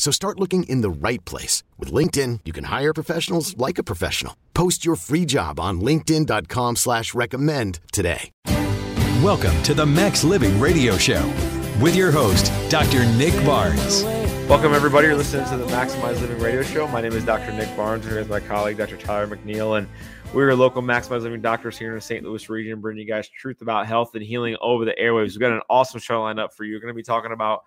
So start looking in the right place. With LinkedIn, you can hire professionals like a professional. Post your free job on linkedin.com slash recommend today. Welcome to the Max Living Radio Show with your host, Dr. Nick Barnes. Welcome, everybody. You're listening to the Maximize Living Radio Show. My name is Dr. Nick Barnes, and here's my colleague, Dr. Tyler McNeil. And we're local Maximize Living doctors here in the St. Louis region, bringing you guys truth about health and healing over the airwaves. We've got an awesome show lined up for you. We're going to be talking about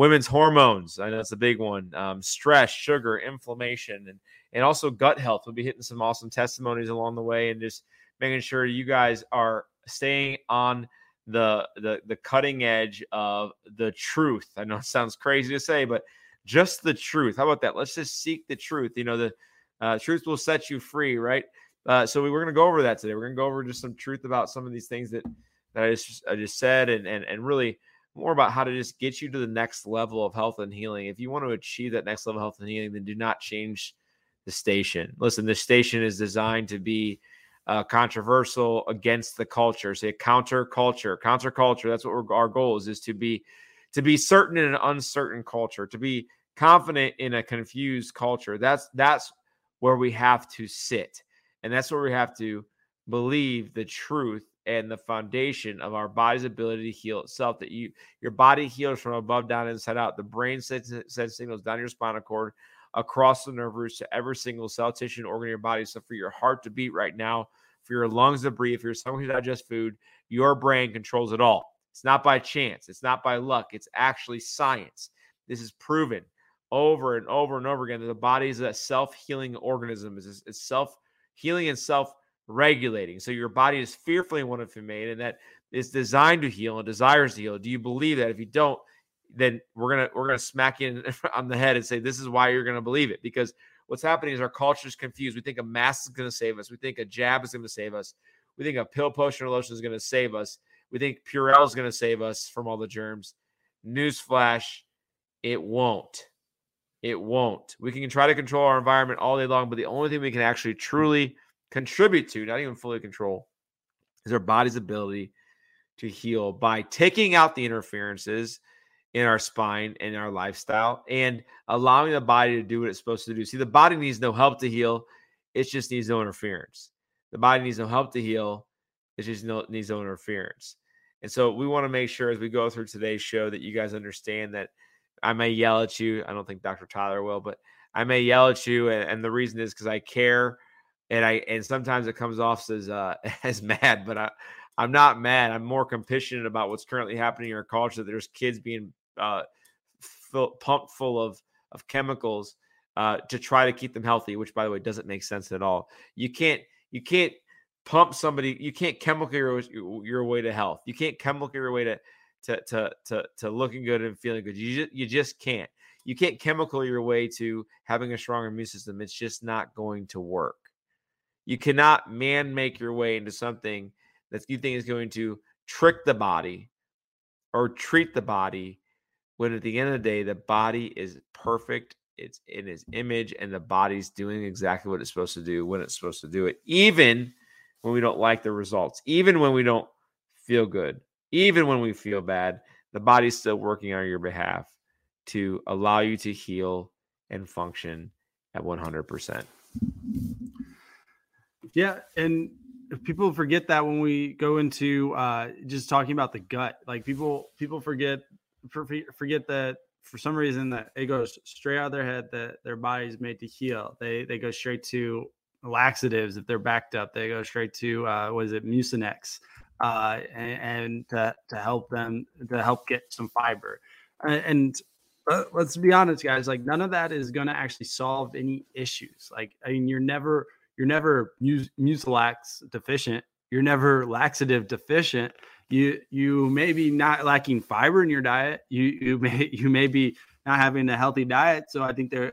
women's hormones. I know that's a big one. Um, stress, sugar, inflammation, and and also gut health. We'll be hitting some awesome testimonies along the way, and just making sure you guys are staying on the the the cutting edge of the truth. I know it sounds crazy to say, but just the truth. How about that? Let's just seek the truth. You know, the uh, truth will set you free, right? Uh, so we, we're going to go over that today. We're going to go over just some truth about some of these things that that I just I just said, and and and really more about how to just get you to the next level of health and healing. If you want to achieve that next level of health and healing, then do not change the station. Listen, the station is designed to be uh, controversial against the culture. Say counter culture, counter culture. That's what our goal is: is to be to be certain in an uncertain culture, to be confident in a confused culture. That's that's where we have to sit, and that's where we have to believe the truth and the foundation of our body's ability to heal itself. That you your body heals from above down, inside out. The brain sends, sends signals down your spinal cord across the nerve roots to every single cell, tissue, and organ in your body. So for your heart to beat right now, for your lungs to breathe, for your stomach to digest food, your brain controls it all. It's not by chance. It's not by luck. It's actually science. This is proven over and over and over again that the body is a self-healing organism. It's, self-healing and self regulating. So your body is fearfully and wonderfully made, and that is designed to heal and desires to heal. Do you believe that? If you don't, then we're gonna we're gonna smack you on the head and say this is why you're gonna believe it. Because what's happening is our culture is confused. We think a mask is gonna save us. We think a jab is gonna save us. We think a pill, potion, or lotion is gonna save us. We think Purell is gonna save us from all the germs. Newsflash, it won't. It won't. We can try to control our environment all day long, but the only thing we can actually truly contribute to, not even fully control, is our body's ability to heal by taking out the interferences in our spine and our lifestyle and allowing the body to do what it's supposed to do. See, the body needs no help to heal, it just needs no interference. The body needs no help to heal, it just no, needs no interference. And so we want to make sure as we go through today's show that you guys understand that I may yell at you. I don't think Dr. Tyler will, but I may yell at you. And, and the reason is because I care and I and sometimes it comes off as uh as mad, but I I'm not mad. I'm more compassionate about what's currently happening in our culture. There's kids being uh fill, pumped full of of chemicals uh to try to keep them healthy, which by the way doesn't make sense at all. You can't you can't pump somebody. You can't chemical your, your way to health. You can't chemical your way to to to to, to looking good and feeling good. You just, you just can't. You can't chemical your way to having a strong immune system. It's just not going to work. You cannot man make your way into something that you think is going to trick the body or treat the body when at the end of the day, the body is perfect. It's in its image, and the body's doing exactly what it's supposed to do when it's supposed to do it, even when we don't like the results, even when we don't feel good, even when we feel bad, the body's still working on your behalf to allow you to heal and function at 100%. Yeah, and people forget that when we go into uh, just talking about the gut, like people people forget forget that for some reason that it goes straight out of their head that their body's made to heal. They they go straight to laxatives if they're backed up. They go straight to uh, what is it, Mucinex, uh, and, and to, to help them to help get some fiber. And uh, let's be honest, guys, like none of that is going to actually solve any issues. Like I mean, you're never you're never mus- Mucilax deficient. You're never laxative deficient you you may be not lacking fiber in your diet. You you may you may be not having a healthy diet. So I think there,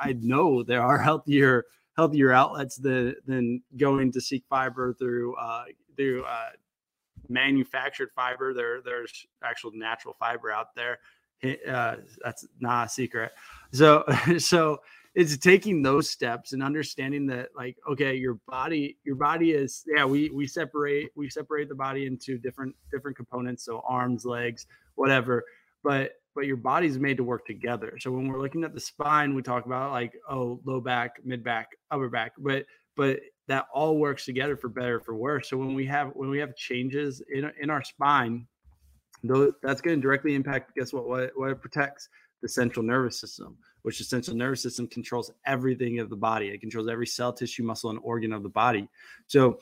I know there are healthier healthier outlets than than going to seek fiber through uh, through uh, manufactured fiber. There there's actual natural fiber out there. Uh, that's not a secret. So so it's taking those steps and understanding that like okay your body your body is yeah we we separate we separate the body into different different components so arms legs whatever but but your body's made to work together. So when we're looking at the spine we talk about like oh low back mid back upper back but but that all works together for better for worse. So when we have when we have changes in in our spine though that's going to directly impact guess what what, what it protects? The central nervous system which the central nervous system controls everything of the body. It controls every cell, tissue, muscle, and organ of the body. So,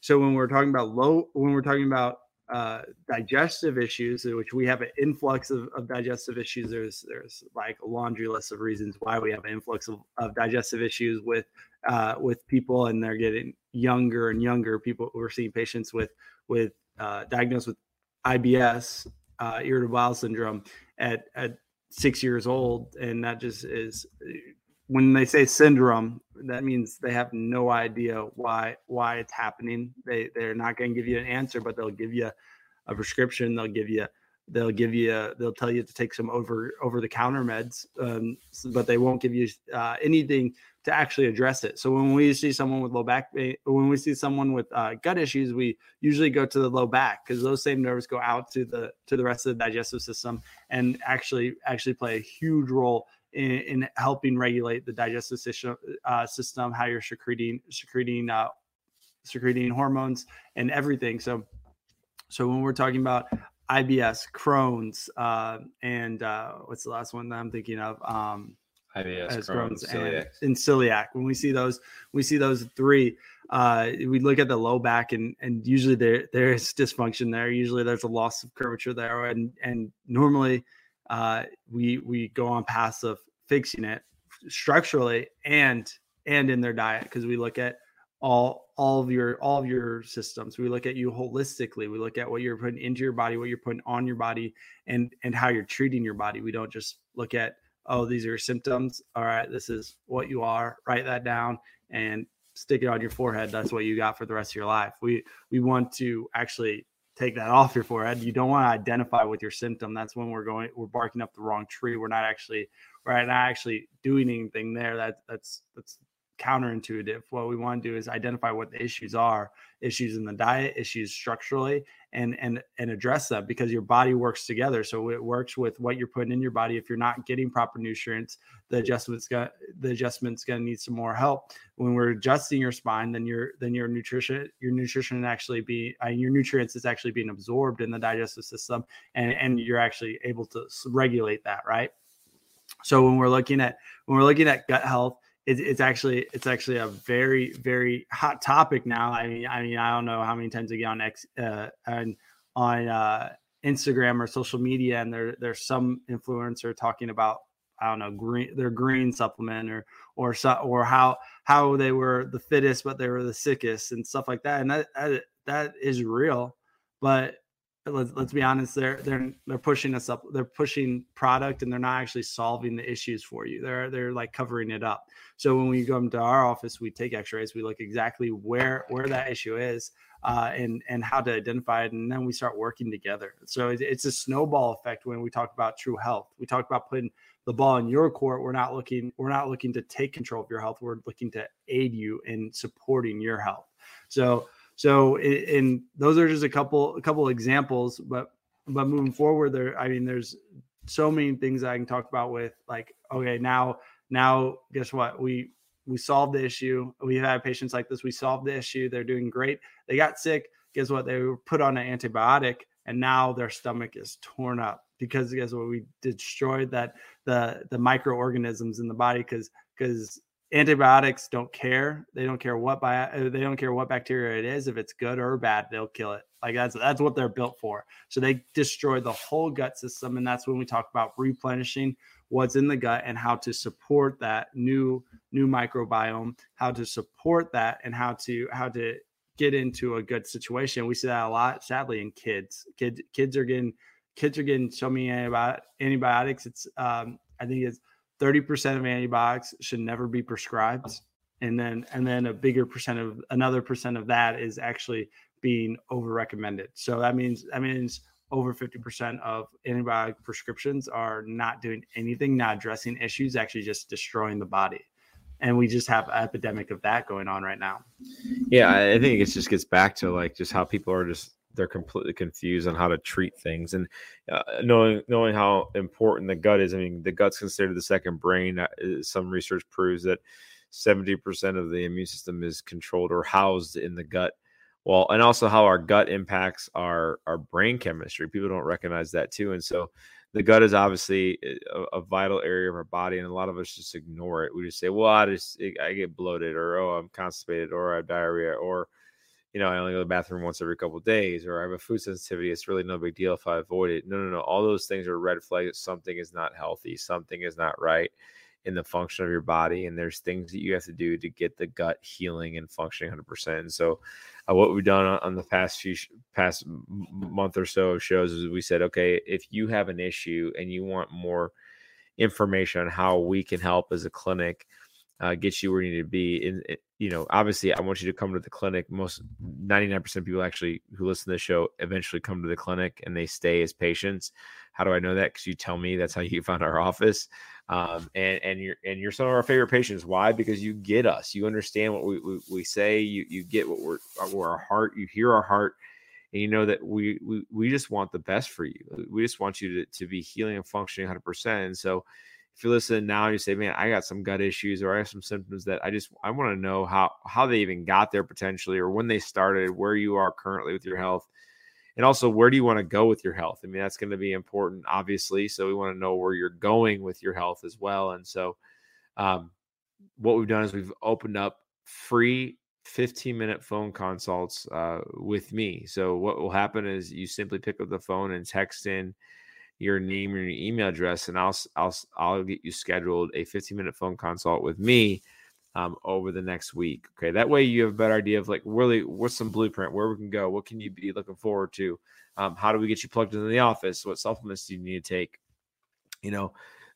so when we're talking about low, when we're talking about uh, digestive issues, which we have an influx of, of, digestive issues. There's there's like a laundry list of reasons why we have an influx of, of digestive issues with uh, with people, and they're getting younger and younger. People we're seeing patients with with uh, diagnosed with IBS, uh, irritable bowel syndrome, at at six years old, and that just is when they say syndrome, that means they have no idea why why it's happening. They they're not going to give you an answer, but they'll give you a prescription. They'll give you they'll give you a, they'll tell you to take some over over the counter meds, um, but they won't give you uh, anything to actually address it. So when we see someone with low back pain, when we see someone with uh, gut issues, we usually go to the low back because those same nerves go out to the to the rest of the digestive system and actually actually play a huge role in, in helping regulate the digestive system, uh, system, how you're secreting secreting uh, secreting hormones and everything. So so when we're talking about IBS, Crohn's, uh, and uh, what's the last one that I'm thinking of? Um, IBS, Crohn's, celiac. And, and celiac. When we see those, we see those three. Uh, we look at the low back, and and usually there there is dysfunction there. Usually there's a loss of curvature there, and and normally uh, we we go on paths of fixing it structurally and and in their diet because we look at all all of your all of your systems we look at you holistically we look at what you're putting into your body what you're putting on your body and and how you're treating your body we don't just look at oh, these are your symptoms. All right, this is what you are. Write that down and stick it on your forehead. That's what you got for the rest of your life. We we want to actually take that off your forehead. You don't want to identify with your symptom. That's when we're going we're barking up the wrong tree. We're not actually we're not actually doing anything there. That that's that's counterintuitive. What we want to do is identify what the issues are, issues in the diet, issues structurally, and and and address them because your body works together. So it works with what you're putting in your body. If you're not getting proper nutrients, the adjustment's got the adjustment's going to need some more help. When we're adjusting your spine, then your then your nutrition your nutrition actually be uh, your nutrients is actually being absorbed in the digestive system, and and you're actually able to regulate that, right? So when we're looking at when we're looking at gut health it's, it's actually it's actually a very very hot topic now. I mean, I mean, I don't know how many times I get on X uh, on on uh, Instagram or social media, and there there's some influencer talking about I don't know green their green supplement or or or how how they were the fittest but they were the sickest and stuff like that, and that that, that is real, but let's let's be honest they're they're they're pushing us up they're pushing product and they're not actually solving the issues for you. They're they're like covering it up. So when we come to our office we take x-rays we look exactly where where that issue is uh, and and how to identify it and then we start working together. So it, it's a snowball effect when we talk about true health. We talk about putting the ball in your court. We're not looking we're not looking to take control of your health. We're looking to aid you in supporting your health. So so, and those are just a couple a couple examples, but but moving forward, there, I mean, there's so many things I can talk about with like, okay, now now guess what we we solved the issue. We've had patients like this. We solved the issue. They're doing great. They got sick. Guess what? They were put on an antibiotic and now their stomach is torn up because guess what we destroyed that the the microorganisms in the body because because antibiotics don't care. They don't care what bio, uh, they don't care what bacteria it is if it's good or bad they'll kill it. Like that's that's what they're built for. So they destroy the whole gut system and that's when we talk about replenishing what's in the gut and how to support that new new microbiome how to support that and how to how to get into a good situation. We see that a lot sadly in kids. Kids kids are getting kids are getting so many antibiotics. It's um, I think it's 30% of antibiotics should never be prescribed. And then and then a bigger percent of another percent of that is actually being over recommended. So that means that means over 50% of antibiotic prescriptions are not doing anything, not addressing issues, actually just destroying the body. And we just have an epidemic of that going on right now. Yeah, I think it just gets back to like just how people are just they're completely confused on how to treat things and uh, knowing knowing how important the gut is i mean the gut's considered the second brain uh, some research proves that 70% of the immune system is controlled or housed in the gut well and also how our gut impacts our our brain chemistry people don't recognize that too and so the gut is obviously a, a, vital area of our body, and a lot of us just ignore it. We just say, "Well, I just I get bloated," or "Oh, I'm constipated," or "I have diarrhea," or you know, I only go to the bathroom once every couple days, or I have a food sensitivity. It's really no big deal if I avoid it. No, no, no. All those things are red flags. Something is not healthy. Something is not right in the function of your body. And there's things that you have to do to get the gut healing and functioning 100%. And so, uh, what we've done on, on the past few past month or so of shows is we said, okay, if you have an issue and you want more information on how we can help as a clinic uh, get you where you need to be. And eh, you know, obviously, I want you to come to the clinic. Most 99% of people actually who listen to the show eventually come to the clinic and they stay as patients. How do I know that? Because you tell me that's how you found our office. Um, and and you're and you're some of our favorite patients. Why? Because you get us. You understand what we we, we say. You you get what we're, we're our heart. You hear our heart and you know that we, we we just want the best for you. We just want you to, to be healing and functioning 100%. And so if you listen now and you say, man, I got some gut issues or I have some symptoms that I just I want to know how how they even got there potentially or when they started, where you are currently with your health. And also where do you want to go with your health? I mean, that's going to be important, obviously. So we want to know where you're going with your health as well. And so um, what we've done is we've opened up free 15 minute phone consults uh, with me. So what will happen is you simply pick up the phone and text in your name and your email address, and I'll I'll I'll get you scheduled a 15 minute phone consult with me um, over the next week. Okay, that way you have a better idea of like really what's some blueprint, where we can go, what can you be looking forward to, um, how do we get you plugged into the office, what supplements do you need to take, you know,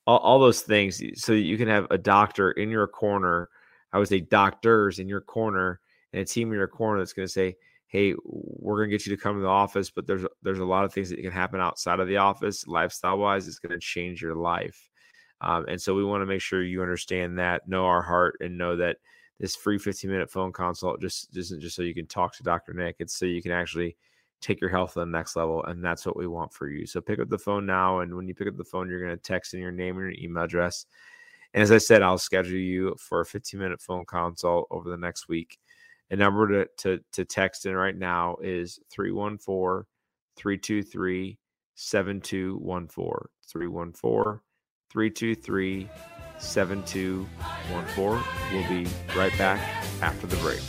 all, all those things, so that you can have a doctor in your corner. I would say doctors in your corner and a team in your corner that's going to say, hey, we're gonna get you to come to the office, but there's there's a lot of things that can happen outside of the office, lifestyle wise. It's gonna change your life, um, and so we want to make sure you understand that, know our heart, and know that this free 15 minute phone consult just isn't just so you can talk to Dr. Nick. It's so you can actually take your health to the next level, and that's what we want for you. So pick up the phone now, and when you pick up the phone, you're gonna text in your name and your email address. And as I said, I'll schedule you for a 15 minute phone consult over the next week. A number to, to, to text in right now is 314 323 7214. 314 323 7214. We'll be right back after the break.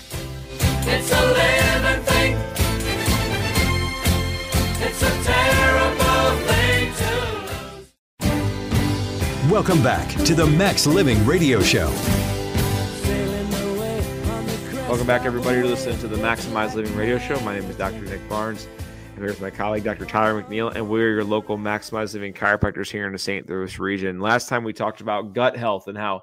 It's a living thing. It's a terrible thing to lose. Welcome back to the Max Living Radio Show. Welcome back, everybody. You're listening to the Maximize Living Radio Show. My name is Dr. Nick Barnes. I'm here with my colleague, Dr. Tyler McNeil, and we're your local Maximize Living chiropractors here in the St. Louis region. Last time we talked about gut health and how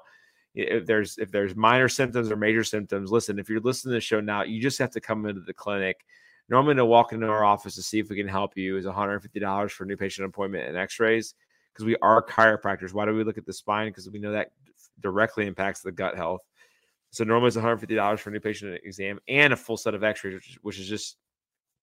if there's if there's minor symptoms or major symptoms, listen, if you're listening to the show now, you just have to come into the clinic. Normally, to walk into our office to see if we can help you is $150 for a new patient appointment and X-rays because we are chiropractors. Why do we look at the spine? Because we know that directly impacts the gut health. So normally it's $150 for a new patient exam and a full set of X-rays, which, is just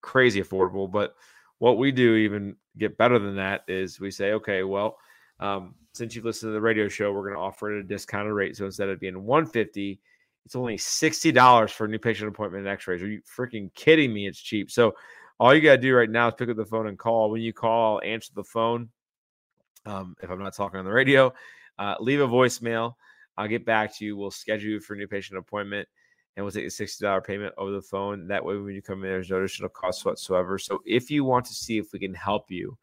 crazy affordable. But what we do even get better than that is we say, okay, well, um, since you've listened to the radio show, we're going to offer it at a discounted rate. So instead of being 150, it's only $60 for a new patient appointment and X-rays. Are you freaking kidding me? It's cheap. So All you got to do right now is pick up the phone and call. When you call, answer the phone. Um, if I'm not talking on the radio, uh, leave a voicemail. I'll get back to you. We'll schedule you for a new patient appointment and we'll take a $60 payment over the phone. That way, when you come in, there's no additional cost whatsoever. So, if you want to see if we can help you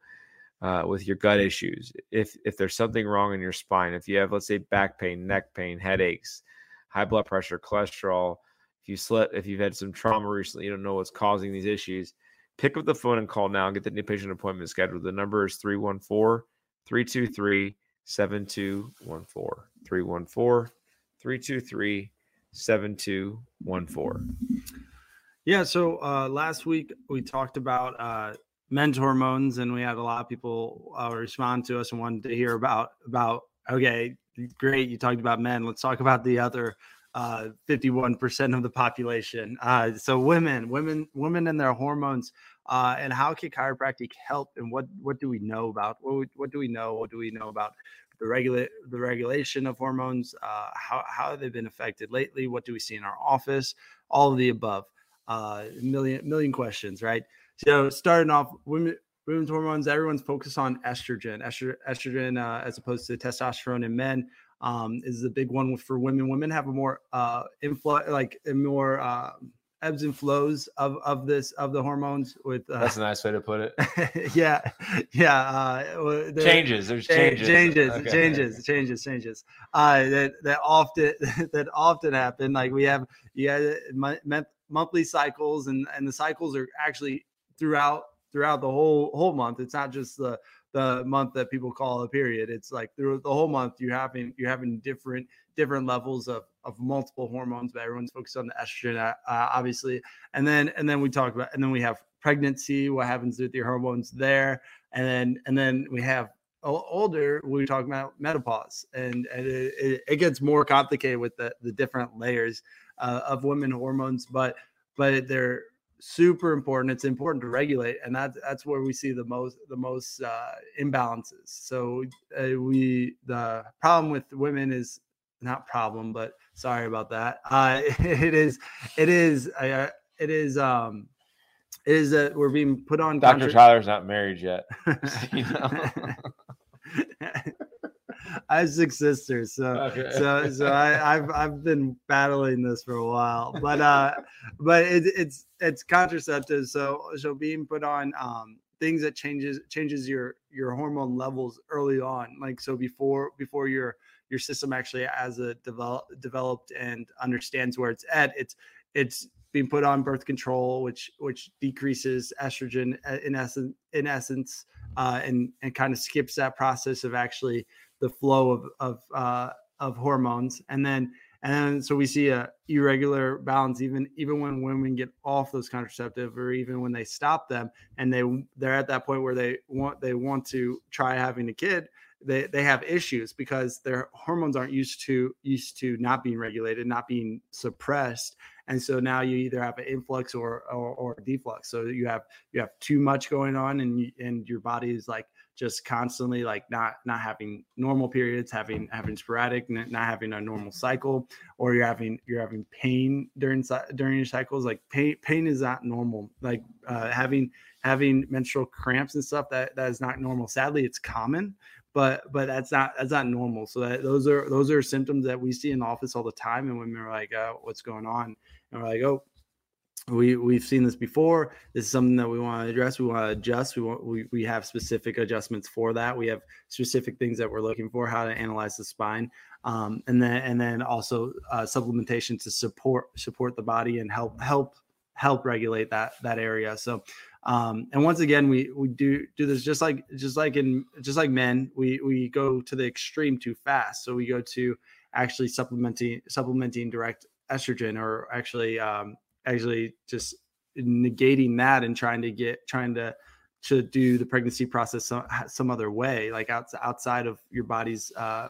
uh, with your gut issues, if if there's something wrong in your spine, if you have, let's say, back pain, neck pain, headaches, high blood pressure, cholesterol, if you slept, if you've had some trauma recently, you don't know what's causing these issues, pick up the phone and call now and get the new patient appointment scheduled. The number is 314 323 7214. 314 323 7214. Yeah. So uh, last week we talked about uh, men's hormones, and we had a lot of people uh, respond to us and wanted to hear about about. Okay, great. You talked about men. Let's talk about the other uh, 51% of the population. Uh, so women, women, women and their hormones. Uh, and how can chiropractic help? And what what do we know about? What what do we know? What do we know about the regulate the regulation of hormones? Uh, how how have they been affected lately? What do we see in our office? All of the above. Uh, million million questions, right? So starting off, women women's hormones. Everyone's focused on estrogen, estrogen, estrogen uh, as opposed to testosterone in men. Um, is the big one for women. Women have a more uh, influ- like a more uh, ebbs and flows of of this of the hormones with uh, that's a nice way to put it. Yeah yeah uh changes there's changes. changes okay. changes changes changes. Uh that that often that often happen like we have you have monthly cycles and and the cycles are actually throughout throughout the whole whole month. It's not just the the month that people call a period. It's like through the whole month you're having you're having different different levels of of multiple hormones, but everyone's focused on the estrogen, uh, uh, obviously. And then and then we talk about and then we have pregnancy, what happens with your hormones there, and then and then we have older we talk about menopause. And, and it, it, gets more complicated with the, the different layers uh, of women hormones but but they're super important it's important to regulate and that's that's where we see the most the most uh, imbalances so uh, we the problem with women is not problem, but sorry about that. Uh, it is, it is, uh, it is, um, it is that we're being put on. Dr. Contra- Tyler's not married yet. I have six sisters, so okay. so so I, have I've been battling this for a while, but uh, but it, it's it's contraceptive, so so being put on um things that changes changes your your hormone levels early on, like so before before you're your system actually as a develop, developed and understands where it's at it's it's being put on birth control which which decreases estrogen uh, in essence in essence uh, and and kind of skips that process of actually the flow of of uh, of hormones and then and then so we see a irregular balance even even when women get off those contraceptive or even when they stop them and they they're at that point where they want they want to try having a kid they, they have issues because their hormones aren't used to used to not being regulated, not being suppressed, and so now you either have an influx or or, or a deflux. So you have you have too much going on, and you, and your body is like just constantly like not not having normal periods, having having sporadic, not having a normal cycle, or you're having you're having pain during during your cycles. Like pain pain is not normal. Like uh, having having menstrual cramps and stuff that that is not normal. Sadly, it's common, but but that's not that's not normal. So that those are those are symptoms that we see in the office all the time, and women are like, oh, "What's going on?" And we're like, "Oh, we we've seen this before. This is something that we want to address. We want to adjust. We want we we have specific adjustments for that. We have specific things that we're looking for, how to analyze the spine, um, and then and then also uh, supplementation to support support the body and help help help regulate that that area. So um, and once again, we we do do this just like just like in just like men, we we go to the extreme too fast. So we go to actually supplementing supplementing direct estrogen or actually um, actually just negating that and trying to get trying to to do the pregnancy process some, some other way, like out, outside of your body's uh,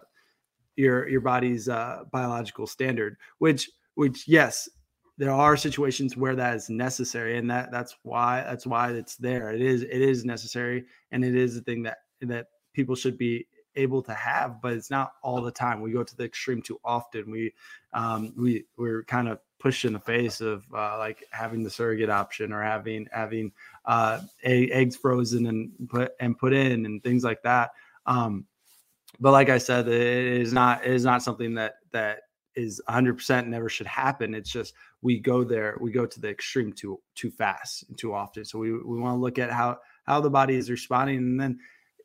your your body's uh, biological standard. Which which yes, there are situations where that is necessary and that that's why that's why it's there it is it is necessary and it is a thing that that people should be able to have, but it's not all the time. We go to the extreme too often. We um, we we're kind of pushed in the face of uh, like having the surrogate option or having having uh, eggs frozen and put and put in and things like that. Um, but like I said, it is not it is not something that that is 100% never should happen. It's just we go there, we go to the extreme too too fast and too often. So we we want to look at how how the body is responding, and then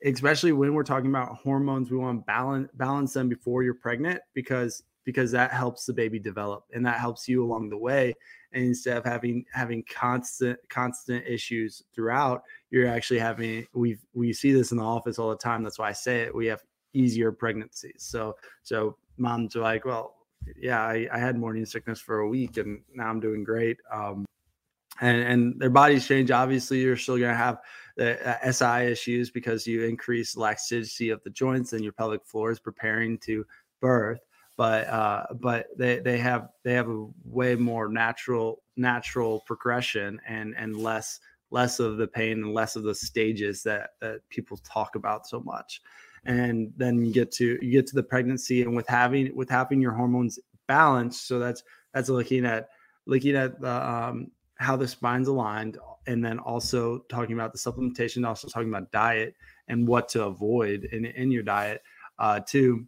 especially when we're talking about hormones, we want to balance balance them before you're pregnant because because that helps the baby develop and that helps you along the way. And instead of having having constant constant issues throughout, you're actually having we we see this in the office all the time. That's why I say it. We have easier pregnancies. So so moms are like, well, yeah, I, I had morning sickness for a week and now I'm doing great. Um, and, and their bodies change. Obviously, you're still going to have the uh, SI issues because you increase laxity of the joints and your pelvic floor is preparing to birth. But uh, but they, they have they have a way more natural natural progression and and less less of the pain and less of the stages that that people talk about so much. And then you get to you get to the pregnancy and with having with having your hormones balanced so that's that's looking at looking at the um, how the spine's aligned and then also talking about the supplementation also talking about diet and what to avoid in, in your diet uh to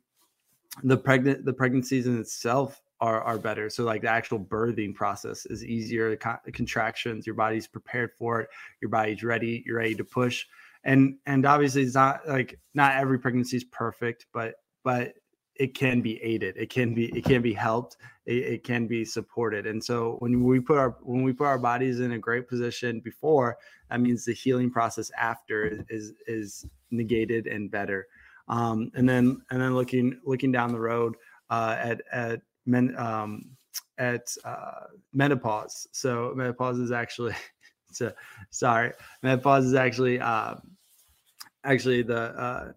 the pregnant the pregnancies in itself are are better. So like the actual birthing process is easier the, con- contractions your body's prepared for it your body's ready you're ready to push. And and obviously it's not like not every pregnancy is perfect but but it can be aided. It can be it can be helped. It, it, can be supported. And so when we put our when we put our bodies in a great position before that means the healing process after is is negated and better um, and then and then looking looking down the road uh, at at men um, at uh, menopause. So menopause is actually so sorry. Menopause is actually uh, actually the uh,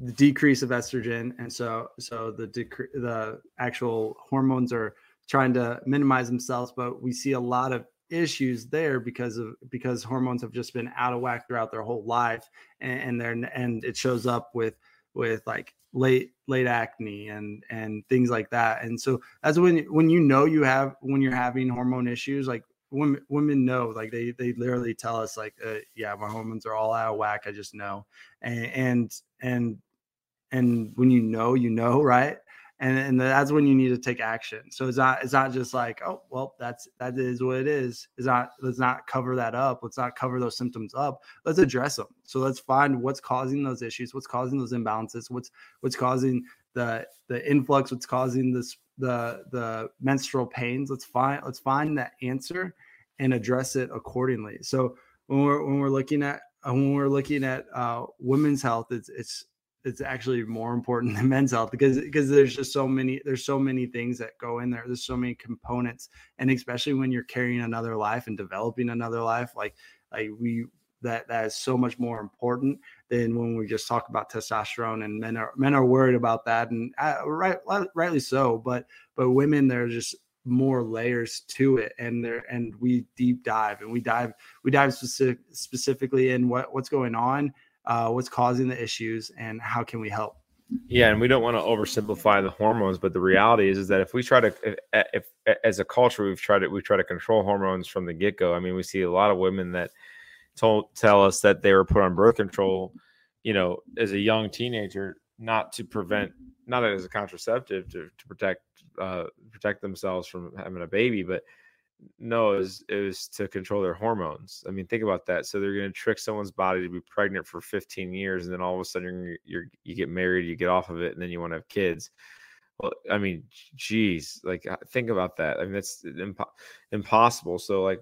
the decrease of estrogen. And so so the dec- the actual hormones are trying to minimize themselves but we see a lot of issues there because of because hormones have just been out of whack throughout their whole life and, and they're and it shows up with with like late late acne and and things like that. And so that's when when you know you have when you're having hormone issues like women women know like they they literally tell us like uh, yeah my hormones are all out of whack i just know. And and and and when you know you know right and and that's when you need to take action. So it's not it's not just like oh well that's that is what it is. It's not let's not cover that up. Let's not cover those symptoms up. Let's address them so let's find what's causing those issues what's causing those imbalances what's what's causing the the influx what's causing this the the menstrual pains. Let's find let's find that answer and address it accordingly. So when we're when we're looking at when we're looking at uh, women's health, it's it's it's actually more important than men's health because because there's just so many there's so many things that go in there. There's so many components, and especially when you're carrying another life and developing another life, like like we that that is so much more important than when we just talk about testosterone and men are men are worried about that and uh, right rightly so but but women they're just more layers to it and there and we deep dive and we dive we dive specific, specifically in what what's going on uh, what's causing the issues and how can we help? Yeah and we don't want to oversimplify the hormones but the reality is is that if we try to if, if as a culture we've tried to we try to control hormones from the get-go. I mean we see a lot of women that told tell us that they were put on birth control you know as a young teenager not to prevent not as a contraceptive to, to protect uh, protect themselves from having a baby, but no, it was, it was to control their hormones. I mean, think about that. So they're going to trick someone's body to be pregnant for 15 years, and then all of a sudden you're you get married, you get off of it, and then you want to have kids. Well, I mean, geez, like uh, think about that. I mean, that's impo- impossible. So, like,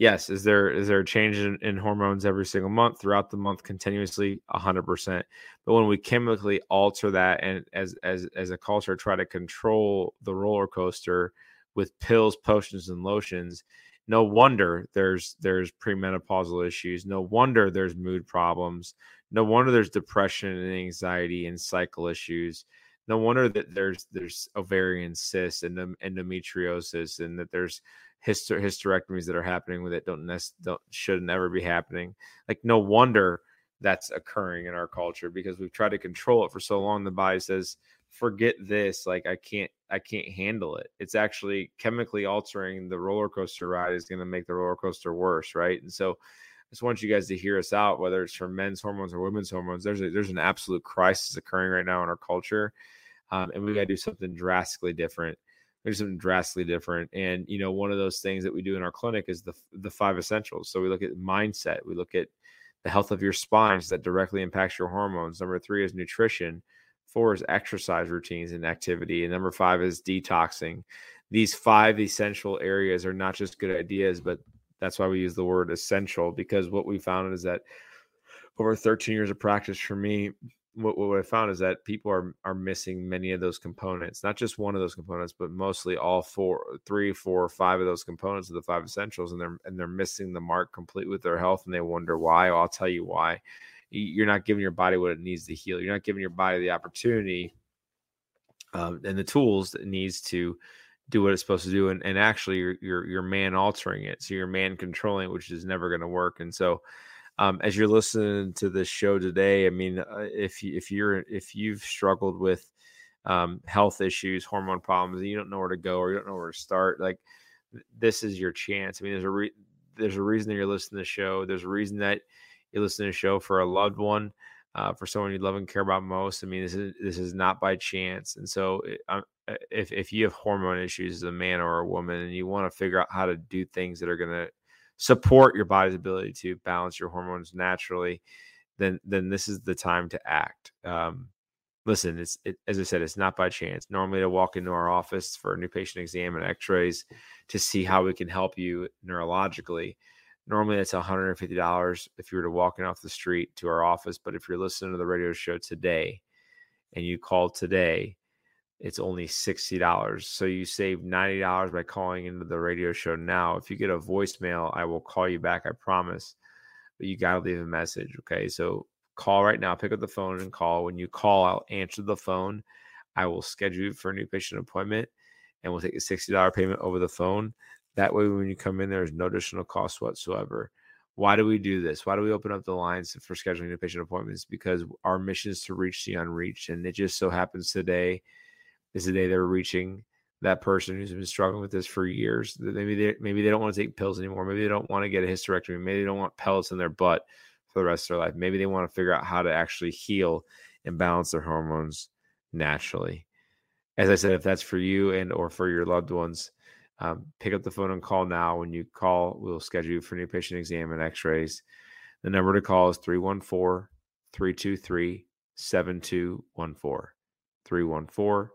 yes is there is there a change in, in, hormones every single month throughout the month continuously 100% but when we chemically alter that and as as as a culture try to control the roller coaster with pills potions and lotions no wonder there's there's premenopausal issues no wonder there's mood problems no wonder there's depression and anxiety and cycle issues no wonder that there's there's ovarian cysts and endometriosis and that there's hyster- hysterectomies that are happening with it don't, nec- don't should never be happening. Like no wonder that's occurring in our culture because we've tried to control it for so long. The body says, forget this like i can't i can't handle it. It's actually chemically altering the roller coaster ride is going to make the roller coaster worse right? And so i just want you guys to hear us out whether it's for men's hormones or women's hormones. There's a, there's an absolute crisis occurring right now in our culture um, and we got to do something drastically different. There's something drastically different and you know one of those things that we do in our clinic is the the five essentials. So we look at mindset we look at the health of your spines that directly impacts your hormones. Number three is nutrition Four is exercise routines and activity. And number five is detoxing. These five essential areas are not just good ideas, but that's why we use the word essential because what we found is that over 13 years of practice for me, what, what I found is that people are are missing many of those components, not just one of those components, but mostly all four, three, four, five of those components of the five essentials, and they're and they're missing the mark complete with their health, and they wonder why. Well, I'll tell you why you're not giving your body what it needs to heal. You're not giving your body the opportunity um, and the tools that it needs to do what it's supposed to do. And, and actually, you're, you're, you're man altering it. So you're man controlling it, which is never going to work. And so, um, as you're listening to this show today, I mean, uh, if you, if you're if you've struggled with um, health issues, hormone problems, you don't know where to go or you don't know where to start, like this is your chance. I mean, there's a re- there's a reason that you're listening to the show. There's a reason that you listen to a show for a loved one, uh, for someone you love and care about most. I mean, this is this is not by chance. And so, it, uh, if if you have hormone issues as a man or a woman, and you want to figure out how to do things that are going to support your body's ability to balance your hormones naturally, then then this is the time to act. Um, listen, it's it, as I said, it's not by chance. Normally, I walk into our office for a new patient exam and X-rays to see how we can help you neurologically. Normally, that's $150 if you were to walk in off the street to our office. But if you're listening to the radio show today and you call today, it's only $60. So you save $90 by calling into the radio show now. If you get a voicemail, I will call you back, I promise. But you got to leave a message. Okay. So call right now, pick up the phone and call. When you call, I'll answer the phone. I will schedule you for a new patient appointment and we'll take a $60 payment over the phone. That way, when you come in, there's no additional cost whatsoever. Why do we do this? Why do we open up the lines for scheduling new patient appointments? Because our mission is to reach the unreached. And it just so happens today is the day they're reaching that person who's been struggling with this for years. Maybe they maybe they don't want to take pills anymore. Maybe they don't want to get a hysterectomy. Maybe they don't want pellets in their butt for the rest of their life. Maybe they want to figure out how to actually heal and balance their hormones naturally. As I said, if that's for you and or for your loved ones, um, pick up the phone and call now. When you call, we'll schedule you for new patient exam and x rays. The number to call is 314 323 7214. 314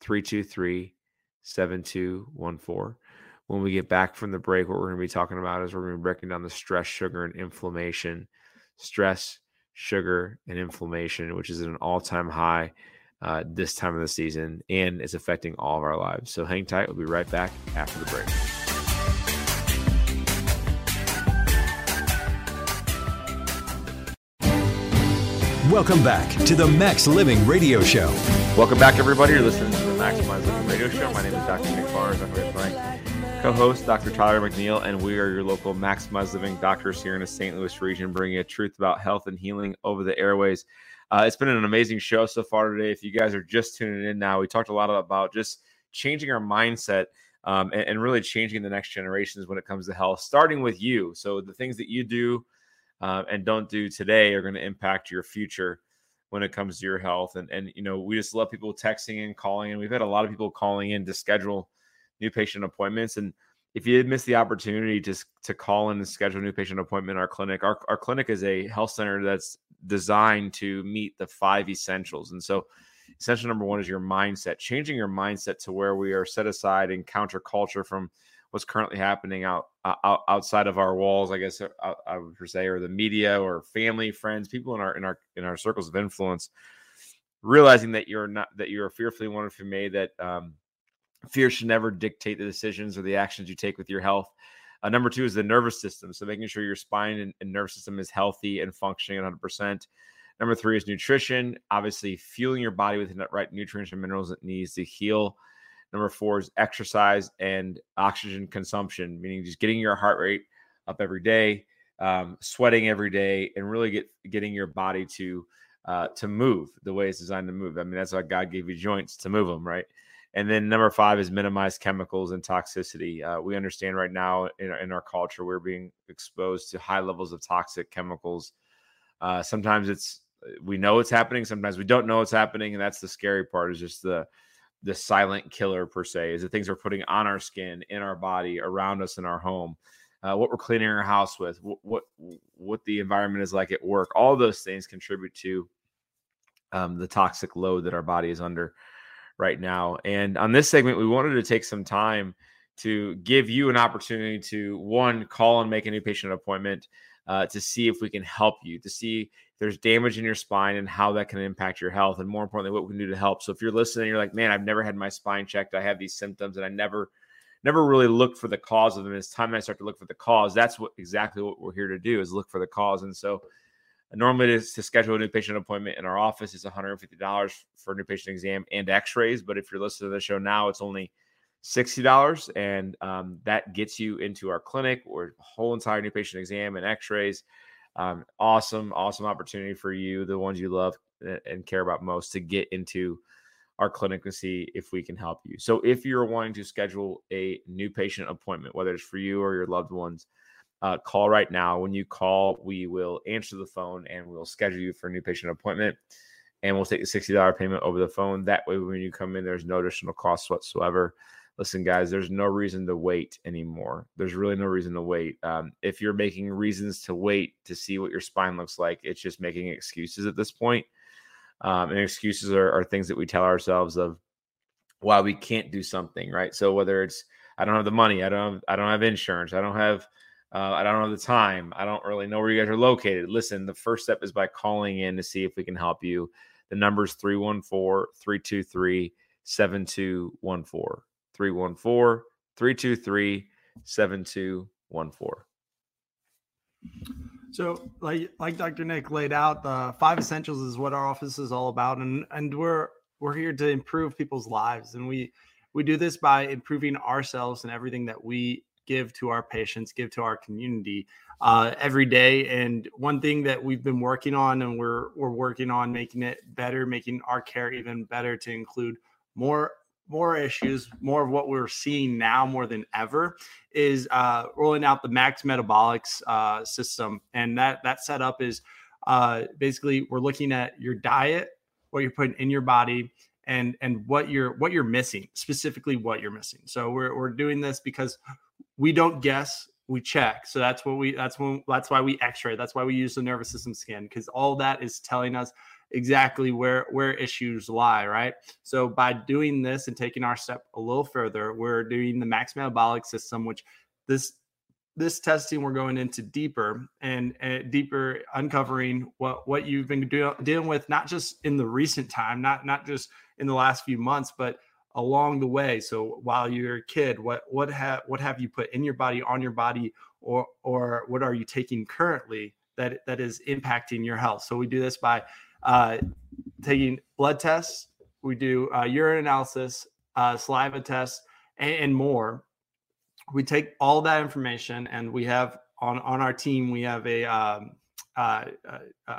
323 7214. When we get back from the break, what we're going to be talking about is we're going to be breaking down the stress, sugar, and inflammation. Stress, sugar, and inflammation, which is at an all time high uh, this time of the season, and it's affecting all of our lives. So hang tight. We'll be right back after the break. Welcome back to the Max Living Radio Show. Welcome back, everybody. You're listening to the Maximize Living Radio Show. My name is Dr. Nick Barnes. I'm with my co-host, Dr. Tyler McNeil, and we are your local Maximize Living doctors here in the St. Louis region, bringing you truth about health and healing over the airways. Uh, it's been an amazing show so far today. If you guys are just tuning in now, we talked a lot about just changing our mindset um, and, and, really changing the next generations when it comes to health, starting with you. So the things that you do uh, and don't do today are going to impact your future when it comes to your health. And and you know, we just love people texting and calling, and we've had a lot of people calling in to schedule new patient appointments. And if you did miss the opportunity to, to call in and schedule a new patient appointment in our clinic, our, our clinic is a health center that's designed to meet the five essentials. And so, essential number one is your mindset, changing your mindset to where we are set aside and counterculture from what's currently happening out, out outside of our walls. I guess I, uh, I would say, or the media, or family, friends, people in our in our in our circles of influence, realizing that you're not that you're fearfully wonderfully made. That um, fear should never dictate the decisions or the actions you take with your health. Uh, number two is the nervous system. So making sure your spine and, and nervous system is healthy and functioning 100%. Number three is nutrition. Obviously, fueling your body with the right nutrients and minerals it needs to heal. Number four is exercise and oxygen consumption, meaning just getting your heart rate up every day. um, sweating every day, and really get getting your body to uh, to move the way it's designed to move. I mean, that's why God gave you joints to move them, right? And then number five is minimize chemicals and toxicity. Uh, we understand right now in, in, our culture we're being exposed to high levels of toxic chemicals. Uh, sometimes it's we know it's happening, sometimes we don't know it's happening, and that's the scary part. Is just the the silent killer per se is the things we're putting on our skin, in our body, around us in our home, uh, what we're cleaning our house with, what, what what the environment is like at work. All those things contribute to um, the toxic load that our body is under right now. And on this segment, we wanted to take some time to give you an opportunity to one call and make a new patient appointment uh, to see if we can help you, to see if there's damage in your spine and how that can impact your health, and more importantly, what we can do to help. So if you're listening, you're like, man, I've never had my spine checked. I have these symptoms, and I never, never really looked for the cause of them. It's time I start to look for the cause. That's what exactly what we're here to do is look for the cause. And so Normally, to, to schedule a new patient appointment in our office is $150 for a new patient exam and X-rays. But if you're listening to the show now, it's only $60, and um, that gets you into our clinic or whole entire new patient exam and X-rays. Um, awesome, awesome opportunity for you, the ones you love and care about most, to get into our clinic and see if we can help you. So, if you're wanting to schedule a new patient appointment, whether it's for you or your loved ones, uh, call right now. When you call, we will answer the phone and we'll schedule you for a new patient appointment. And we'll take the $60 payment over the phone. That way, when you come in, there's no additional costs whatsoever. Listen, guys, there's no reason to wait anymore. There's really no reason to wait. Um, if you're making reasons to wait to see what your spine looks like, it's just making excuses at this point. Um, and excuses are, are things that we tell ourselves of why we can't do something, right? So whether it's I don't have the money, I don't have, I don't have insurance, I don't have uh, I don't know the time. I don't really know where you guys are located. Listen, the first step is by calling in to see if we can help you. The number is 314 323 7214. 314 323 7214. So, like like Dr. Nick laid out, the five essentials is what our office is all about, and and we're we're here to improve people's lives, and we we do this by improving ourselves and everything that we give to our patients, give to our community uh, every day. And one thing that we've been working on, and we're we're working on making it better, making our care even better to include more more issues, more of what we're seeing now more than ever is uh, rolling out the Max Metabolics uh, system, and that that setup is uh, basically we're looking at your diet, what you're putting in your body, and and what you're what you're missing, specifically what you're missing. So we're we're doing this because we don't guess we check. So that's what we that's when that's why we x-ray. That's why we use the nervous system scan because all that is telling us exactly where where issues lie right? So by doing this and taking our step a little further we're doing the max metabolic system which this this testing we're going into deeper and, and deeper uncovering what what you've been do, dealing with not just in the recent time not not just in the last few months but along the way. So while you're a kid, what what have what have you put in your body, on your body, or or what are you taking currently that that is impacting your health? So we do this by uh, taking blood tests, we do uh, urine analysis, uh, saliva tests, and, and more. We take all that information, and we have on on our team we have a um, uh, uh, uh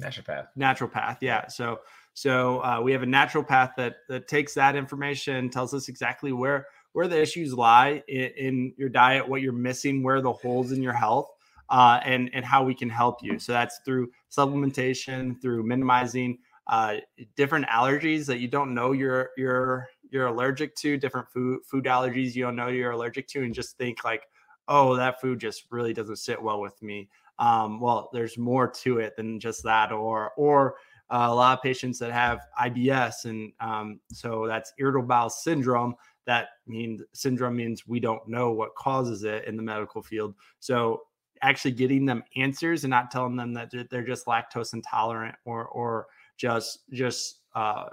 naturopath. Naturopath, yeah. So so uh, we have a naturopath that that takes that information, tells us exactly where where the issues lie in, in your diet, what you're missing, where the holes in your health, uh, and and how we can help you. So that's through supplementation, through minimizing uh, different allergies that you don't know you're you're you're allergic to, different food food allergies you don't know you're allergic to, and just think like, oh, that food just really doesn't sit well with me. Um, well, there's more to it than just that, or or uh, a lot of patients that have IBS, and um, so that's irritable bowel syndrome. That means syndrome means we don't know what causes it in the medical field. So actually getting them answers and not telling them that they're just lactose intolerant or or just just uh,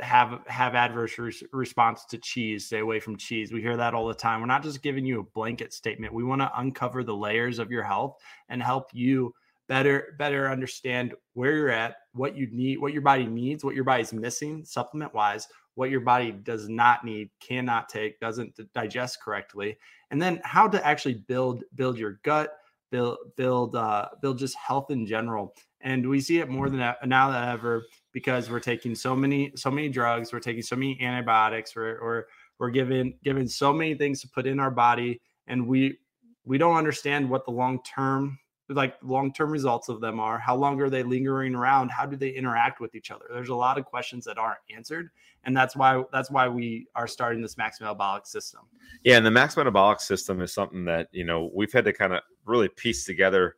have have adverse re- response to cheese stay away from cheese we hear that all the time we're not just giving you a blanket statement we want to uncover the layers of your health and help you better better understand where you're at what you need what your body needs what your body's missing supplement wise what your body does not need cannot take doesn't digest correctly and then how to actually build build your gut build build uh, build just health in general. And we see it more than now than ever because we're taking so many so many drugs, we're taking so many antibiotics, we're we're, we're given given so many things to put in our body, and we we don't understand what the long term like long term results of them are. How long are they lingering around? How do they interact with each other? There's a lot of questions that aren't answered, and that's why that's why we are starting this max metabolic system. Yeah, and the max metabolic system is something that you know we've had to kind of really piece together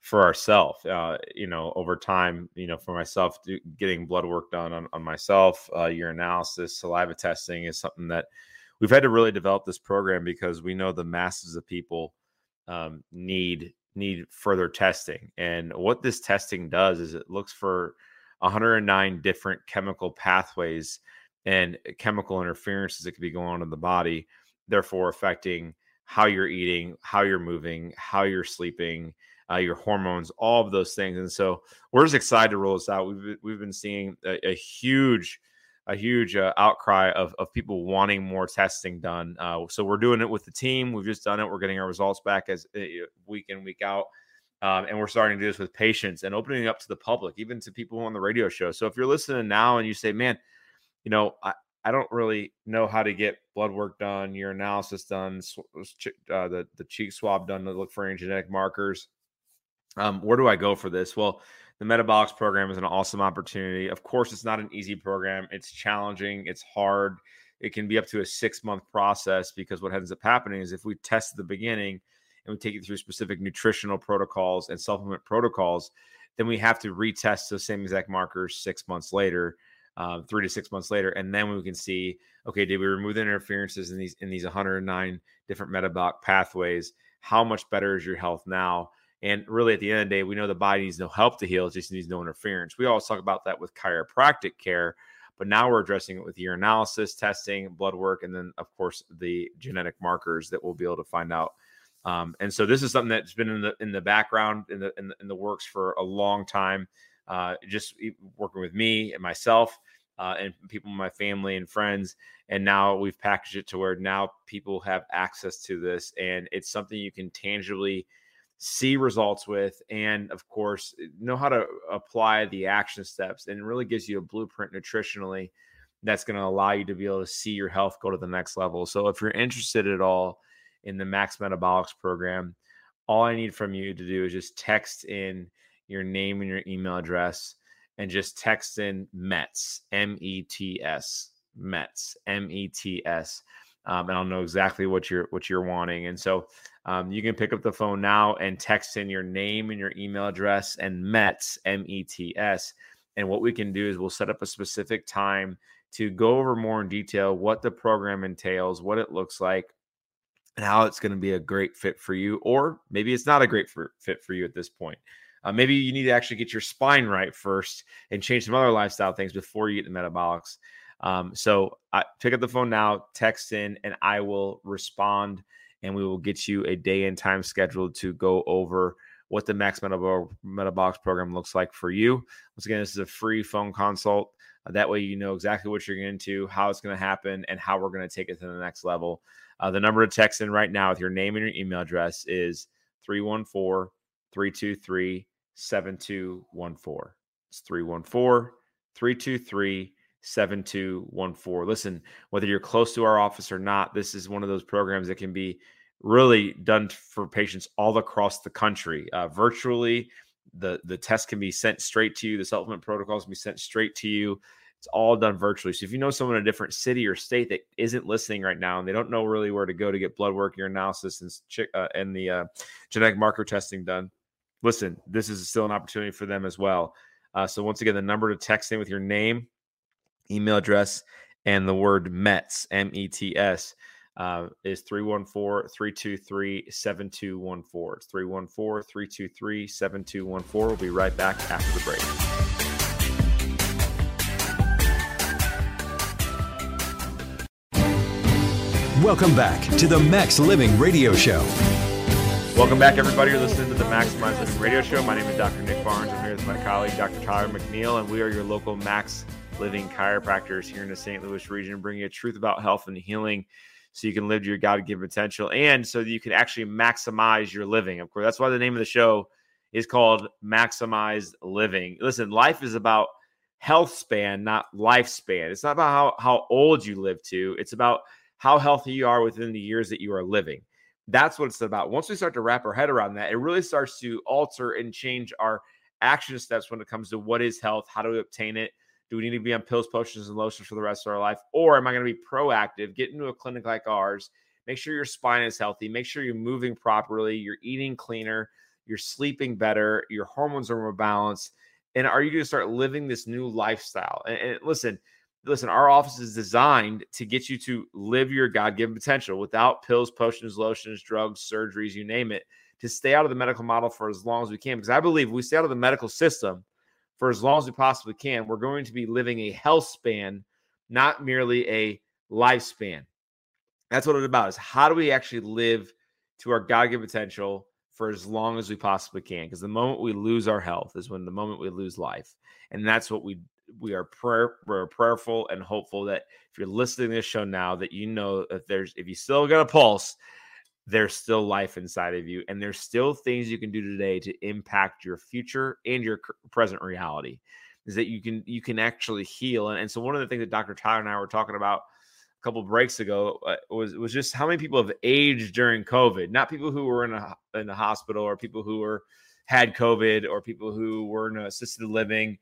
for ourselves. Uh, you know, over time, you know, for myself, do, getting blood work done on, on myself, uh, analysis, saliva testing is something that we've had to really develop this program because we know the masses of people um, need need further testing. And what this testing does is it looks for 109 different chemical pathways and chemical interferences that could be going on in the body, therefore affecting how you're eating, how you're moving, how you're sleeping, uh, your hormones, all of those things. And so we're just excited to roll this out. We've we've been seeing a, a huge a huge uh, outcry of, of people wanting more testing done. Uh, so we're doing it with the team. We've just done it. We're getting our results back as uh, week in week out, um, and we're starting to do this with patients and opening up to the public, even to people on the radio show. So if you're listening now and you say, "Man, you know, I, I don't really know how to get blood work done, urinalysis done, uh, the the cheek swab done to look for any genetic markers," um, where do I go for this? Well the metabolics program is an awesome opportunity. Of course, it's not an easy program. It's challenging. It's hard. It can be up to a six month process because what ends up happening is if we test at the beginning and we take you through specific nutritional protocols and supplement protocols, then we have to retest those same exact markers six months later, um, three to six months later, and then we can see, okay, did we remove the interferences in these in these 109 different metabolic pathways? How much better is your health now? And really, at the end of the day, we know the body needs no help to heal; it just needs no interference. We always talk about that with chiropractic care, but now we're addressing it with urinalysis, testing, blood work, and then, of course, the genetic markers that we'll be able to find out. Um, and so, this is something that's been in the in the background in the in the, in the works for a long time. Uh, just working with me and myself. Uh, and people in my family and friends. And now we've packaged it to where now people have access to this, and it's something you can tangibly see results with, and of course, eh, know how to apply the action steps. And really gives you a blueprint nutritionally that's going to allow you to be able to see your health go to the next level. So if you're interested at all in the Max Metabolics program, all I need from you to do is just text in your name and your email address and just text in METS, M E T S, METS, M E T S. Um, and I'll know exactly what you're what you're wanting. And so um, you can pick up the phone now and text in your name and your email address and METS, M E T S. And what we can do is we'll set up a specific time to go over more in detail what the program entails, what it looks like, and how it's going to be a great fit for you. Or maybe it's not a great for, fit for you at this point. Uh, maybe you need to actually get your spine right first and change some other lifestyle things before you get the metabolics. Um, so uh, pick up the phone now, text in, and I will respond and we will get you a day and time scheduled to go over what the Max Metabolics program looks like for you. Once again, this is a free phone consult. Uh, that way, you know exactly what you're getting to, how it's going to happen, and how we're going to take it to the next level. Uh, the number to text in right now with your name and your email address is 314 323 7214. It's 314 323 7214. Listen, whether you're close to our office or not, this is one of those programs that can be really done for patients all across the country. Uh, virtually, the, the test can be sent straight to you, the supplement protocols can be sent straight to you. It's all done virtually. So if you know someone in a different city or state that isn't listening right now and they don't know really where to go to get blood work, urinalysis, and, uh, and the uh, genetic marker testing done, listen, this is still an opportunity for them as well. Uh, so once again, the number to text in with your name, email address, and the word METS, M E T S, uh, is 314 323 7214. It's 314 323 7214. We'll be right back after the break. Welcome back to the Max Living Radio Show. Welcome back, everybody. You're listening to the Maximize Living Radio Show. My name is Dr. Nick Barnes. I'm here with my colleague, Dr. Tyler McNeil, and we are your local Max living chiropractors here in the St. Louis region, bringing you a truth about health and healing so you can live to your God given potential and so that you can actually maximize your living. Of course, that's why the name of the show is called Maximize Living. Listen, life is about health span, not lifespan. It's not about how, how old you live to, it's about how healthy you are within the years that you are living. That's what it's about. Once we start to wrap our head around that, it really starts to alter and change our action steps when it comes to what is health, how do we obtain it, do we need to be on pills, potions, and lotions for the rest of our life? Or am I going to be proactive, get into a clinic like ours, make sure your spine is healthy, make sure you're moving properly, you're eating cleaner, you're sleeping better, your hormones are more balanced. And are you going to start living this new lifestyle? And, and listen, listen, our office is designed to get you to live your God given potential without pills, potions, lotions, drugs, surgeries, you name it, to stay out of the medical model for as long as we can. Because I believe we stay out of the medical system for as long as we possibly can, we're going to be living a health span, not merely a lifespan. That's what it's about is how do we actually live to our God-given potential for as long as we possibly can? Because the moment we lose our health is when the moment we lose life. And that's what we we are prayer we're prayerful and hopeful that if you're listening to this show now that you know that there's if you still got a pulse there's still life inside of you and there's still things you can do today to impact your future and your present reality is that you can you can actually heal and, and so one of the things that dr tyler and i were talking about a couple breaks ago uh, was was just how many people have aged during covid not people who were in a in the hospital or people who were had covid or people who were in assisted living.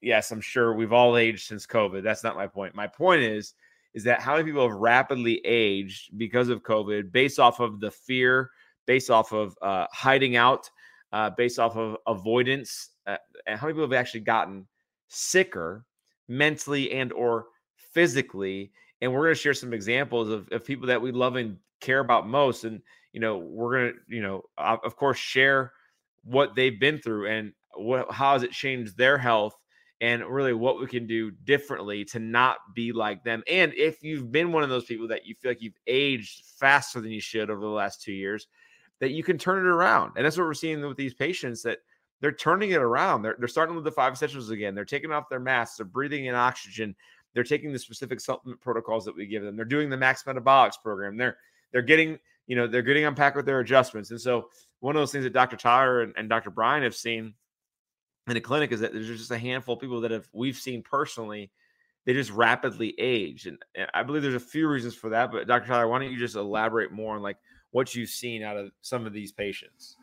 Yes i'm sure we've all aged since covid that's not my point. My point is is that how many people have rapidly aged because of COVID, based off of the fear, based off of uh, hiding out, uh, based off of avoidance, uh, and how many people have actually gotten sicker mentally and or physically. And we're going to share some examples of, of people that we love and care about most. And, you know, we're going to, you know, of course, share what they've been through and what, how has it changed their health and really what we can do differently to not be like them. And if you've been one of those people that you feel like you've aged faster than you should over the last two years, that you can turn it around. And that's what we're seeing with these patients that they're turning it around. They're, they're starting with the five essentials again. They're taking off their masks. They're breathing in oxygen. They're taking the specific supplement protocols that we give them. They're doing the max metabolics program. They're they're getting you know they're getting unpacked with their adjustments. And so one of those things that Dr. Tyler and, and Dr. Brian have seen in a clinic is that there's just a handful of people that have we've seen personally they just rapidly age and, and i believe there's a few reasons for that but dr tyler why don't you just elaborate more on like what you've seen out of some of these patients?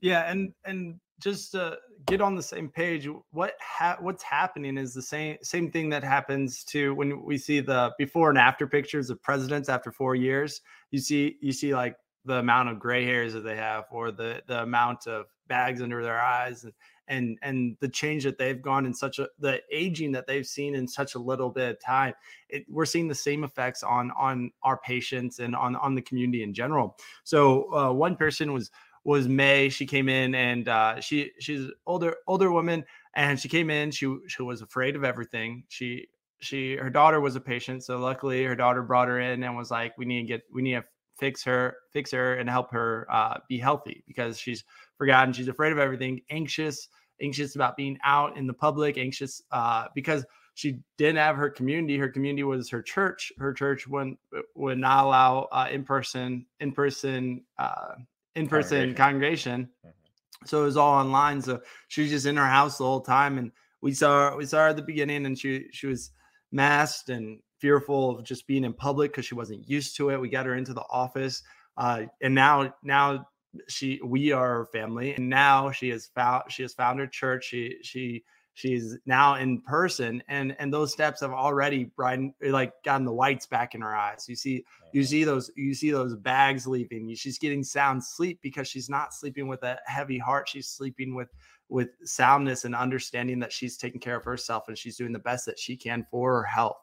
Yeah and and just to get on the same page what ha- what's happening is the same same thing that happens to when we see the before and after pictures of presidents after four years you see you see like the amount of gray hairs that they have or the the amount of bags under their eyes and and and the change that they've gone in such a the aging that they've seen in such a little bit of time it, we're seeing the same effects on on our patients and on on the community in general. So uh, one person was was may she came in and uh, she she's older older woman and she came in she she was afraid of everything. She she her daughter was a patient so luckily her daughter brought her in and was like we need to get we need to fix her fix her and help her uh, be healthy because she's forgotten. She's afraid of everything, anxious, anxious about being out in the public, anxious uh, because she didn't have her community. Her community was her church. Her church would would not allow uh, in person in person uh, in person congregation. congregation. Mm-hmm. So it was all online. So she was just in her house the whole time, and we saw her, we saw her at the beginning, and she she was masked and fearful of just being in public because she wasn't used to it. We got her into the office, uh, and now now she we are her family and now she has found she has found her church. She she she's now in person and and those steps have already brightened like gotten the whites back in her eyes. You see you see those you see those bags leaving. She's getting sound sleep because she's not sleeping with a heavy heart. She's sleeping with with soundness and understanding that she's taking care of herself and she's doing the best that she can for her health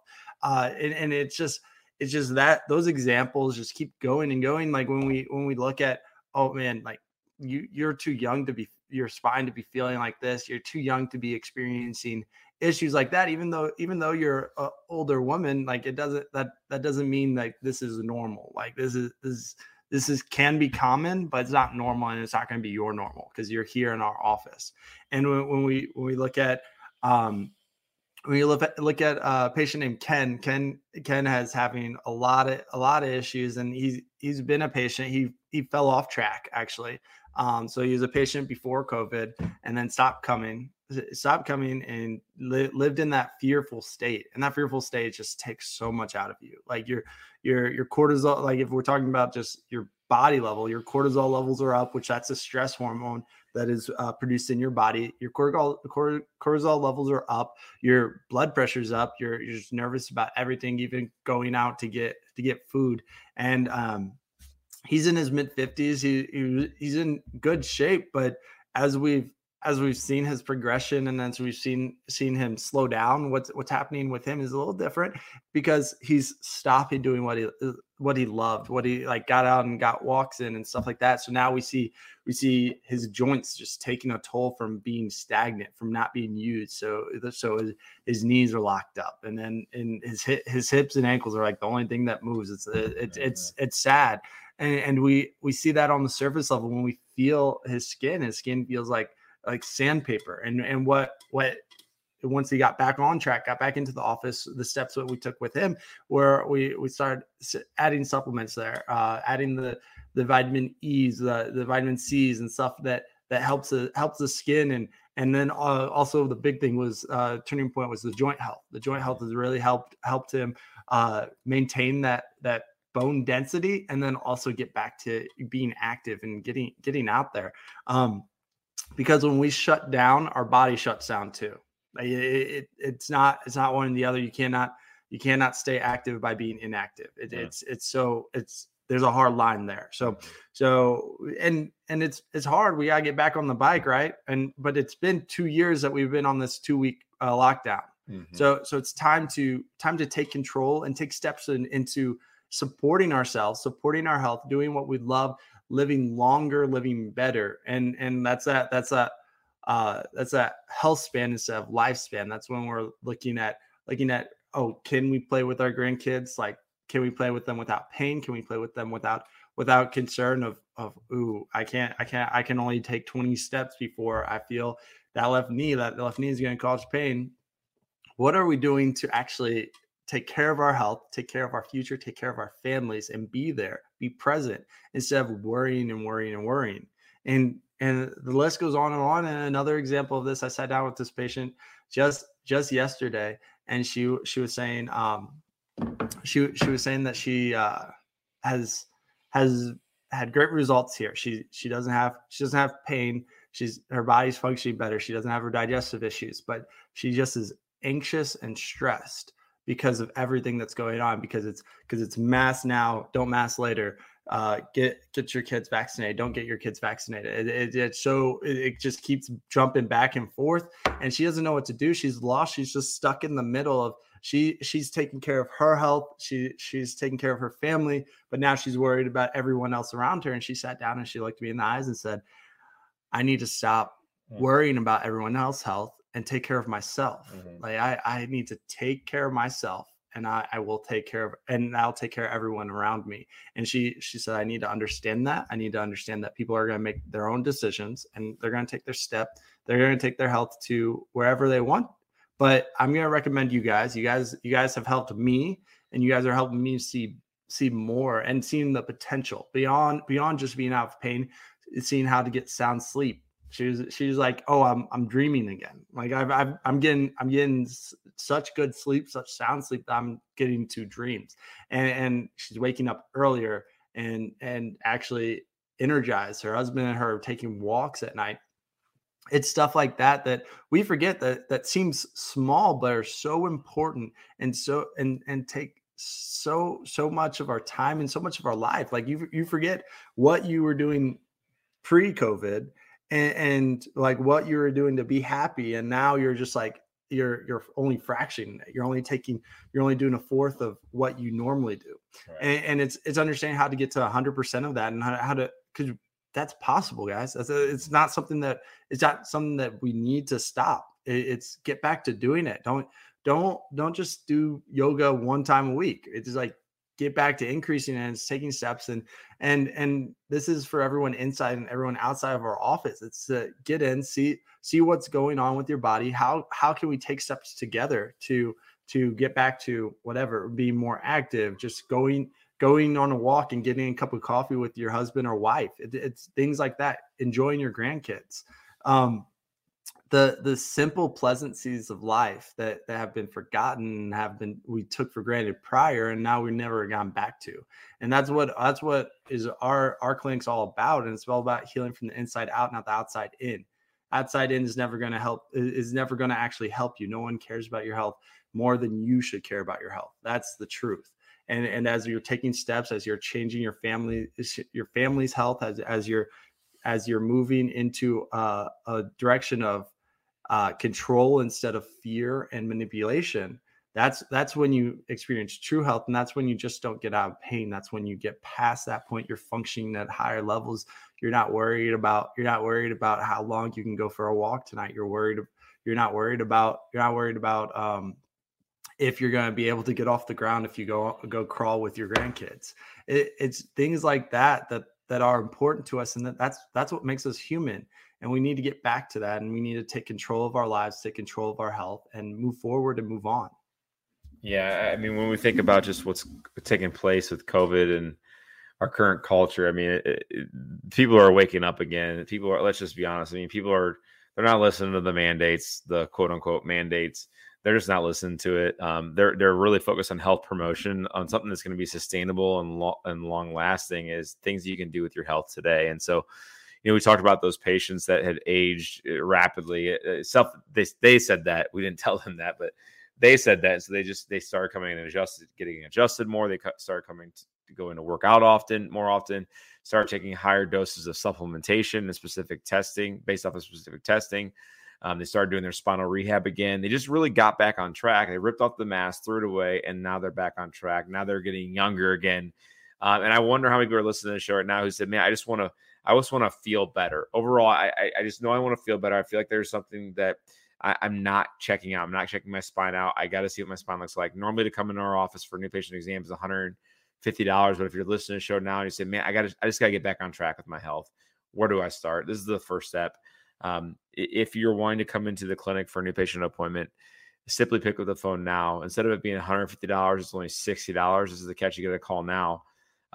uh and, and it's just it's just that those examples just keep going and going like when we when we look at oh man, like you you're too young to be your spine to be feeling like this. You're too young to be experiencing issues like that. Even though even though you're an older woman, like it doesn't that that doesn't mean like this is normal. Like this is this is, this is can be common, but it's not normal, and it's not going to be your normal because you're here in our office. And when, when we when we look at um, when you look at look at a patient named Ken, Ken Ken has having a lot of a lot of issues, and he's he's been a patient. He he fell off track actually. Um, so he was a patient before COVID, and then stopped coming, stopped coming, and li- lived in that fearful state. And that fearful state just takes so much out of you. Like your your your cortisol. Like if we're talking about just your body level, your cortisol levels are up, which that's a stress hormone that is uh, produced in your body. Your cortisol, cortisol levels are up. Your blood pressure's up. You're, you're just nervous about everything, even going out to get to get food. And um, he's in his mid fifties. He, he he's in good shape, but as we've as we've seen his progression and as we've seen seen him slow down what's what's happening with him is a little different because he's stopping doing what he uh, what he loved what he like got out and got walks in and stuff like that. So now we see we see his joints just taking a toll from being stagnant from not being used. So so his, his knees are locked up and then in his his hips and ankles are like the only thing that moves. It's it's it's it's sad. And, and we we see that on the surface level. When we feel his skin his skin feels like like sandpaper and and what what once he got back on track got back into the office the steps that we took with him where we we started adding supplements there uh adding the the vitamin e's the the vitamin c's and stuff that that helps the helps the skin. And and then uh, also the big thing was uh turning point was the joint health. The joint health has really helped helped him uh maintain that that bone density and then also get back to being active and getting getting out there. Um because when we shut down, our body shuts down too. It, it, it's not it's not one and the other. You cannot you cannot stay active by being inactive. It, yeah. It's it's so it's there's a hard line there. So so and and it's it's hard. We gotta get back on the bike, right? And but it's been two years that we've been on this two week uh, lockdown. Mm-hmm. So so it's time to time to take control and take steps in, into supporting ourselves, supporting our health, doing what we love, living longer, living better. And and that's that that's that uh that's that health span instead of lifespan. That's when we're looking at looking at oh, can we play with our grandkids? Like, can we play with them without pain? Can we play with them without without concern of of ooh, I can't I can't I can only take 20 steps before I feel that left knee, that left knee is going to cause pain. What are we doing to actually take care of our health, take care of our future, take care of our families, and be there, be present instead of worrying and worrying and worrying. And and the list goes on and on. And another example of this, I sat down with this patient just just yesterday, and she she was saying um she she was saying that she uh has has had great results here. She she doesn't have she doesn't have pain. She's her body's functioning better. She doesn't have her digestive issues, but she just is anxious and stressed because of everything that's going on because it's because it's mass now don't mass later. Uh, get get your kids vaccinated don't get your kids vaccinated. It, it, it so it, it, just keeps jumping back and forth and she doesn't know what to do. She's lost she's just stuck in the middle of she she's taking care of her health she she's taking care of her family but now she's worried about everyone else around her and she sat down and she looked me in the eyes and said i need to stop worrying about everyone else's health and take care of myself. Mm-hmm. Like I, I need to take care of myself and I, I will take care of and I'll take care of everyone around me. And she she said, I need to understand that. I need to understand that people are going to make their own decisions and they're going to take their step. They're going to take their health to wherever they want. But I'm going to recommend you guys. You guys, you guys have helped me, and you guys are helping me see see more and seeing the potential beyond beyond just being out of pain, seeing how to get sound sleep, she was she was like, "Oh, I'm I'm dreaming again. Like I've, I've I'm getting I'm getting such good sleep, such sound sleep that I'm getting to dreams." And and she's waking up earlier and and actually energized. Her husband and her taking walks at night. It's stuff like that that we forget that that seems small but are so important and so and and take so so much of our time and so much of our life. Like you you forget what you were doing pre-COVID and, and like what you were doing to be happy and now you're just like you're you're only fractioning it. You're only taking you're only doing a fourth of what you normally do. Right. And, and, it's it's understanding how to get to 100% of that and how, how to because that's possible, guys. That's a, it's not something that it's not something that we need to stop. It, it's get back to doing it. Don't don't don't just do yoga one time a week. It's like get back to increasing and it's taking steps and and and this is for everyone inside and everyone outside of our office it's to get in see see what's going on with your body how how can we take steps together to to get back to whatever be more active just going going on a walk and getting a cup of coffee with your husband or wife it, it's things like that enjoying your grandkids. Um the the simple pleasantries of life that, that have been forgotten have been we took for granted prior and now we've never gone back to. And that's what that's what is our our clinic's all about and it's all about healing from the inside out not the outside in. Outside in is never going to help is never going to actually help you. No one cares about your health more than you should care about your health. That's the truth. And and as you're taking steps as you're changing your family your family's health as as you're as you're moving into uh, a direction of uh, control instead of fear and manipulation that's that's when you experience true health and that's when you just don't get out of pain. That's when you get past that point you're functioning at higher levels. You're not worried about you're not worried about how long you can go for a walk tonight. You're worried you're not worried about you're not worried about um, if you're going to be able to get off the ground if you go go crawl with your grandkids. It, it's things like that that that are important to us and that, that's that's what makes us human and we need to get back to that and we need to take control of our lives take control of our health and move forward and move on yeah i mean when we think about just what's taking place with covid and our current culture i mean it, it, people are waking up again people are let's just be honest i mean people are they're not listening to the mandates the quote unquote mandates they're just not listening to it. Um, they're they're really focused on health promotion, on something that's going to be sustainable and lo- and long lasting. Is things you can do with your health today. And so, you know, we talked about those patients that had aged uh, rapidly. Uh, uh, self, they they said that we didn't tell them that, but they said that. So they just they started coming and adjusted, getting adjusted more. They started coming to go into work out often, more often. Start taking higher doses of supplementation and specific testing based off of specific testing. Um, they started doing their spinal rehab again. They just really got back on track. They ripped off the mask, threw it away, and now they're back on track. Now they're getting younger again. Um, and I wonder how many people are listening to the show right now who said, "Man, I just want to, I just want to feel better." Overall, I, I, just know I want to feel better. I feel like there's something that I, am not checking out. I'm not checking my spine out. I got to see what my spine looks like. Normally, to come into our office for a new patient exams is 150 dollars. But if you're listening to the show now and you say, "Man, I got I just got to get back on track with my health," where do I start? This is the first step. Um, if you're wanting to come into the clinic for a new patient appointment, simply pick up the phone now. Instead of it being $150, it's only $60. This is the catch. You get a call now.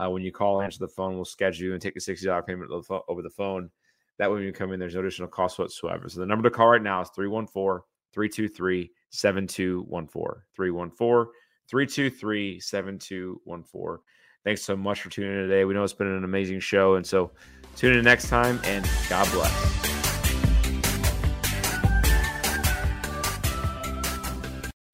Uh, when you call, answer the phone, we'll schedule you and take a $60 payment over the phone. That way, when you come in, there's no additional cost whatsoever. So the number to call right now is 314 323 7214. 314 323 7214. Thanks so much for tuning in today. We know it's been an amazing show. And so tune in next time and God bless.